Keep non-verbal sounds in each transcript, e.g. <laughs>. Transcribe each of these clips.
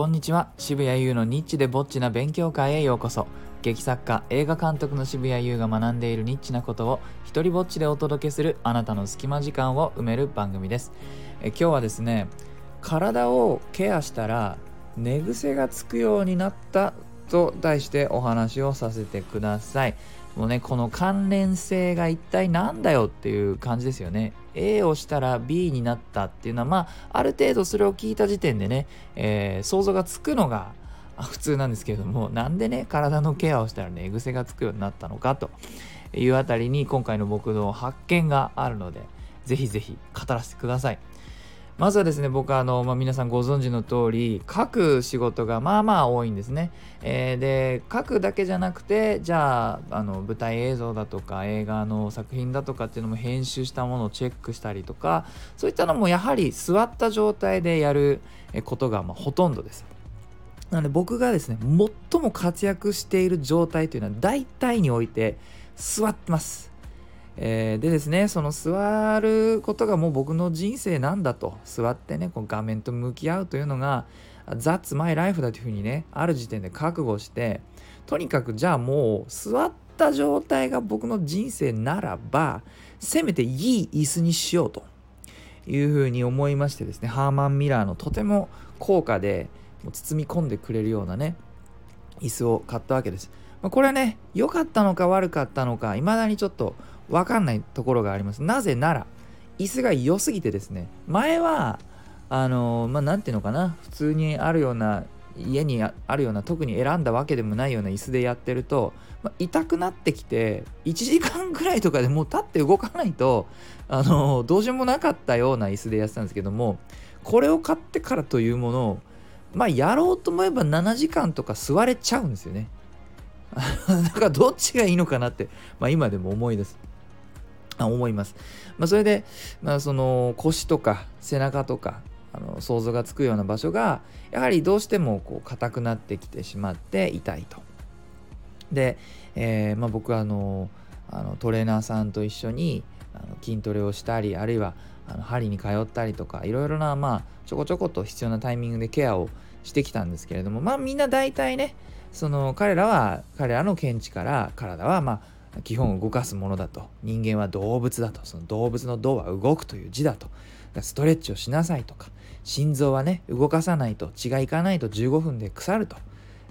こんにちは。渋谷優のニッチでぼっちな勉強会へようこそ。劇作家映画監督の渋谷優が学んでいるニッチなことを一人ぼっちでお届けするあなたの隙間時間を埋める番組です。え今日はですね体をケアしたら寝癖がつくようになったと題してお話をさせてください。もうねこの関連性が一体何だよっていう感じですよね。A をしたら B になったっていうのはまあある程度それを聞いた時点でね、えー、想像がつくのが普通なんですけれどもなんでね体のケアをしたら寝、ね、癖がつくようになったのかというあたりに今回の僕の発見があるのでぜひぜひ語らせてください。まずはですね僕はあの、まあ、皆さんご存知の通り書く仕事がまあまあ多いんですね、えー、で書くだけじゃなくてじゃああの舞台映像だとか映画の作品だとかっていうのも編集したものをチェックしたりとかそういったのもやはり座った状態でやることがまほとんどです。なので僕がですね最も活躍している状態というのは大体において座ってます。えー、でですねその座ることがもう僕の人生なんだと座ってねこう画面と向き合うというのが That's my life だというふうにねある時点で覚悟してとにかくじゃあもう座った状態が僕の人生ならばせめていい椅子にしようというふうに思いましてですねハーマン・ミラーのとても高価で包み込んでくれるようなね椅子を買ったわけです。これはね良かったのか悪かったのか未だにちょっと分かんないところがあります。なぜなら、椅子が良すぎてですね、前は、あのまあ、なんていうのかな、普通にあるような、家にあるような、特に選んだわけでもないような椅子でやってると、まあ、痛くなってきて、1時間ぐらいとかでもう立って動かないと、あのどうしようもなかったような椅子でやってたんですけども、これを買ってからというものを、まあ、やろうと思えば7時間とか座れちゃうんですよね。<laughs> だからどっちがいいのかなって、まあ、今でも思いです。思います。まあ、それで、まあ、その腰とか背中とかあの想像がつくような場所がやはりどうしてもこう硬くなってきてしまって痛いと。で、えー、まあ、僕はあのあのトレーナーさんと一緒にあの筋トレをしたりあるいはあの針に通ったりとかいろいろなまあちょこちょこと必要なタイミングでケアをしてきたんですけれどもまあみんな大体ねその彼らは彼らの見地から体はまあ基本動かすものだと。人間は動物だと。その動物の動は動くという字だと。ストレッチをしなさいとか。心臓はね動かさないと。血がいかないと。15分で腐ると。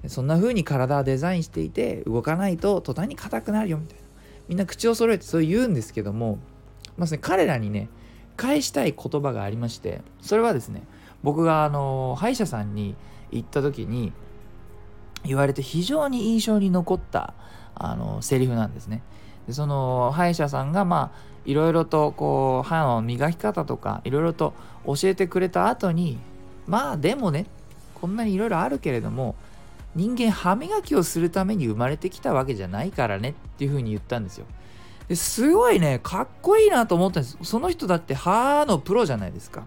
そんな風に体はデザインしていて動かないと。途端に硬くなるよみたいな。みんな口を揃えてそう言うんですけどもまずね彼らにね返したい言葉がありましてそれはですね僕があの歯医者さんに行った時に言われて非常に印象に残ったあのセリフなんですね。でその歯医者さんがまあいろいろとこう歯の磨き方とかいろいろと教えてくれた後にまあでもねこんなにいろいろあるけれども人間歯磨きをするために生まれてきたわけじゃないからねっていうふうに言ったんですよ。ですごいねかっこいいなと思ったんですその人だって歯のプロじゃないですか。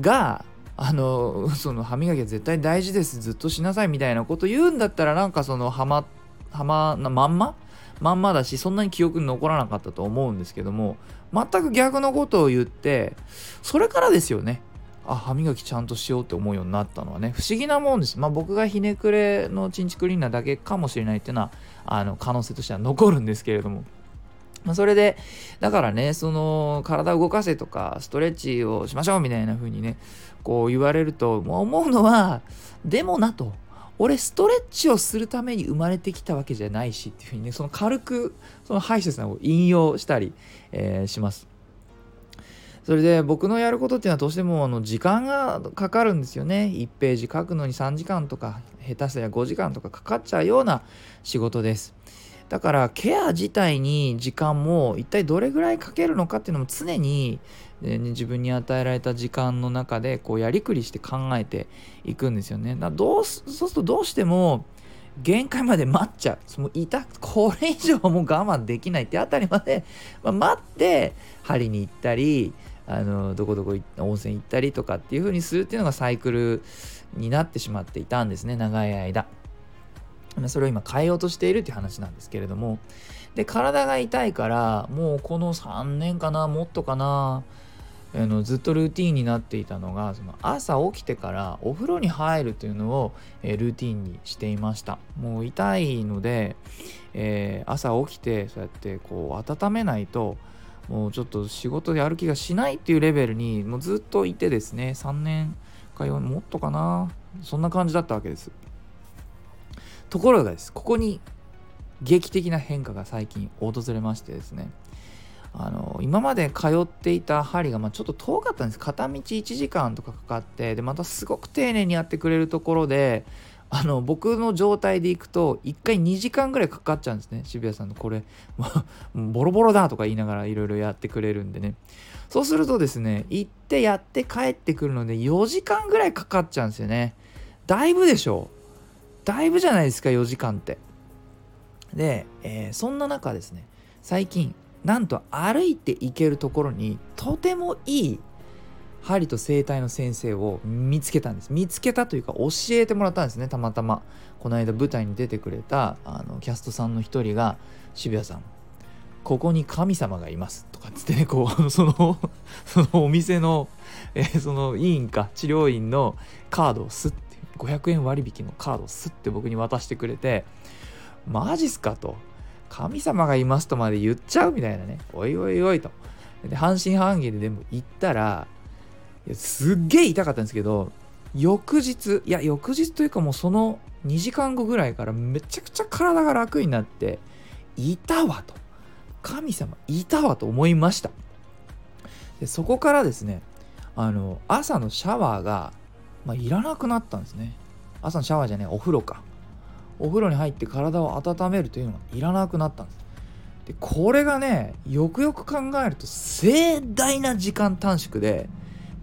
があの <laughs> その歯磨きは絶対大事です。ずっとしなさいみたいなこと言うんだったらなんかそのハマハマなまんま？まんまだしそんなに記憶に残らなかったと思うんですけども全く逆のことを言ってそれからですよね。あ歯磨きちゃんとしようって思うようになったのはね。不思議なもんです。まあ僕がひねくれのチンチクリーナーだけかもしれないっていうのはあの可能性としては残るんですけれども。ま、それで、だからね、その、体を動かせとか、ストレッチをしましょうみたいな風にね、こう言われると、もう思うのは、でもなと、俺ストレッチをするために生まれてきたわけじゃないしっていうふうにね、その軽く、その歯医者さんを引用したり、えー、します。それで僕のやることっていうのはどうしてもあの時間がかかるんですよね。1ページ書くのに3時間とか下手したら5時間とかかかっちゃうような仕事です。だからケア自体に時間も一体どれぐらいかけるのかっていうのも常に、ね、自分に与えられた時間の中でこうやりくりして考えていくんですよね。だどうそうするとどうしても限界まで待っちゃう。その痛これ以上もう我慢できないってあたりまで、まあ、待って針に行ったりあのどこどこ温泉行ったりとかっていう風にするっていうのがサイクルになってしまっていたんですね長い間。それを今変えようとしているっていう話なんですけれどもで体が痛いからもうこの3年かなもっとかなあのずっとルーティンになっていたのがその朝起きてからお風呂に入るというのを、えー、ルーティンにしていました。もう痛いので、えー、朝起きてそうやってこう温めないともうちょっと仕事でやる気がしないっていうレベルにもうずっといてですね3年か4もっとかなそんな感じだったわけです。ところがですここに劇的な変化が最近訪れましてですねあの今まで通っていた針がまちょっと遠かったんです。片道1時間とかかかってでまたすごく丁寧にやってくれるところであの僕の状態で行くと1回2時間ぐらいかかっちゃうんですね渋谷さんの。これ <laughs> ボロボロだとか言いながらいろいろやってくれるんでね。そうするとですね行ってやって帰ってくるので4時間ぐらいかかっちゃうんですよね。だいぶでしょ。だいぶじゃないですか4時間って。で、えー、そんな中ですね最近なんと歩いて行けるところにとてもいい針と整体の先生を見つけたんです。見つけたというか教えてもらったんですねたまたま。この間舞台に出てくれたあのキャストさんの一人が「渋谷さんここに神様がいます」とかっつってねこうそのそのお店の、えー、その委員か治療院のカードをスッて500円割引のカードをスッて僕に渡してくれてマジっすかと。神様がいますとまで言っちゃうみたいなね。おいおいおいと。で半信半疑ででも行ったらすっげえ痛かったんですけど翌日いや翌日というかもうその2時間後ぐらいからめちゃくちゃ体が楽になっていたわと。神様いたわと思いました。でそこからですねあの朝のシャワーが、まあ、いらなくなったんですね。朝のシャワーじゃねお風呂か。お風呂に入って体を温めるというのがいらなくなったんです。でこれがねよくよく考えると盛大な時間短縮で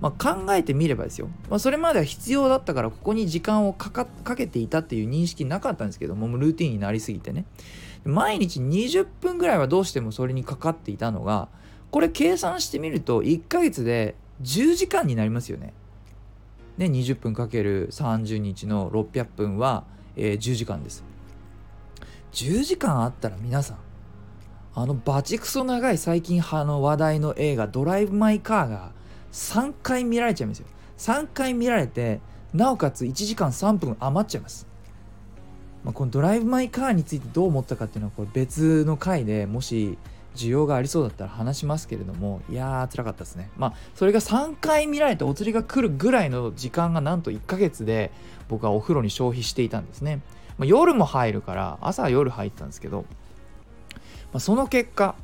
まあ、考えてみればですよ、まあ、それまでは必要だったからここに時間をかけていたっていう認識なかったんですけどもルーティンになりすぎてね。毎日20分ぐらいはどうしてもそれにかかっていたのがこれ計算してみると1ヶ月で10時間になりますよね。ね20分かける30日の600分は、えー、10時間です。10時間あったら皆さんあのバチクソ長い最近あの話題の映画「ドライブ・マイ・カー」が3回見られちゃいますよ3回見られてなおかつ1時間3分余っちゃいます、まあ、このドライブ・マイ・カーについてどう思ったかっていうのはこれ別の回でもし需要がありそうだったら話しますけれどもいやー辛かったですね。まあそれが3回見られてお釣りが来るぐらいの時間がなんと1ヶ月で僕はお風呂に消費していたんですね、まあ、夜も入るから朝は夜入ったんですけど、まあ、その結果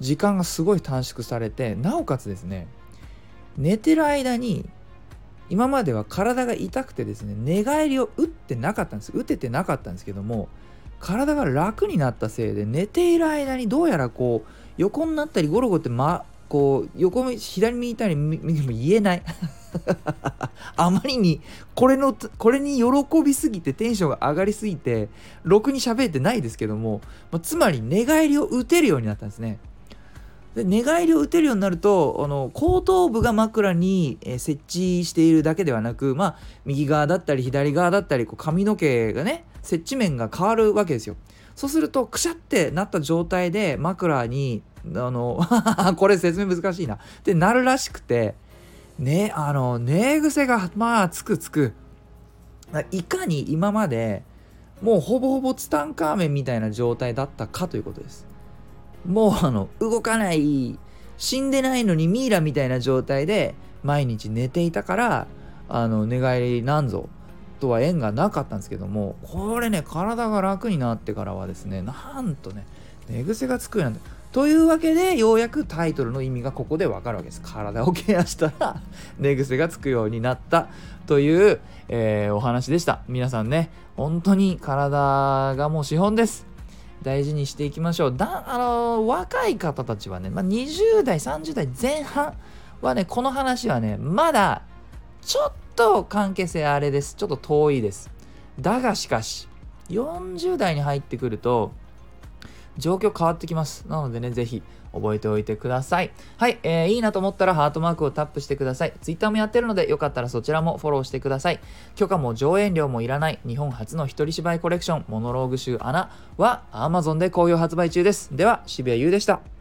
時間がすごい短縮されてなおかつですね寝てる間に今までは体が痛くてですね寝返りを打ってなかったんです。打ててなかったんですけども体が楽になったせいで寝ている間にどうやらこう横になったりゴロゴロって、ま、こう横左右たり右も言えない。<laughs> あまりにこれのこれに喜びすぎてテンションが上がりすぎてろくに喋ってないですけども、まつまり寝返りを打てるようになったんですね。で寝返りを打てるようになるとあの後頭部が枕に、え、設置しているだけではなく、まあ、右側だったり左側だったりこう髪の毛がね接地面が変わるわけですよ。そうするとくしゃってなった状態で枕にあの <laughs> これ説明難しいなってなるらしくてねあの寝癖がまあつくつくいかに今までもうほぼほぼツタンカーメンみたいな状態だったかということです。もうあの動かない死んでないのにミイラみたいな状態で毎日寝ていたからあの寝返りなんぞとは縁がなかったんですけどもこれね体が楽になってからはですねなんとね寝癖がつくようになってというわけでようやくタイトルの意味がここでわかるわけです。体をケアしたら寝癖がつくようになった。という、えー、お話でした。皆さんね本当に体がもう資本です。大事にしていきましょう。だあの若い方たちはね、まあ、20代、30代前半はね、この話はね、まだちょっとと関係性あれです。ちょっと遠いです。だがしかし、40代に入ってくると、状況変わってきます。なのでね、ぜひ覚えておいてください。はい、えー、いいなと思ったらハートマークをタップしてください。Twitter もやってるので、よかったらそちらもフォローしてください。許可も上演料もいらない日本初の一人芝居コレクション、モノローグ集アナは Amazon で好評発売中です。では、渋谷優でした。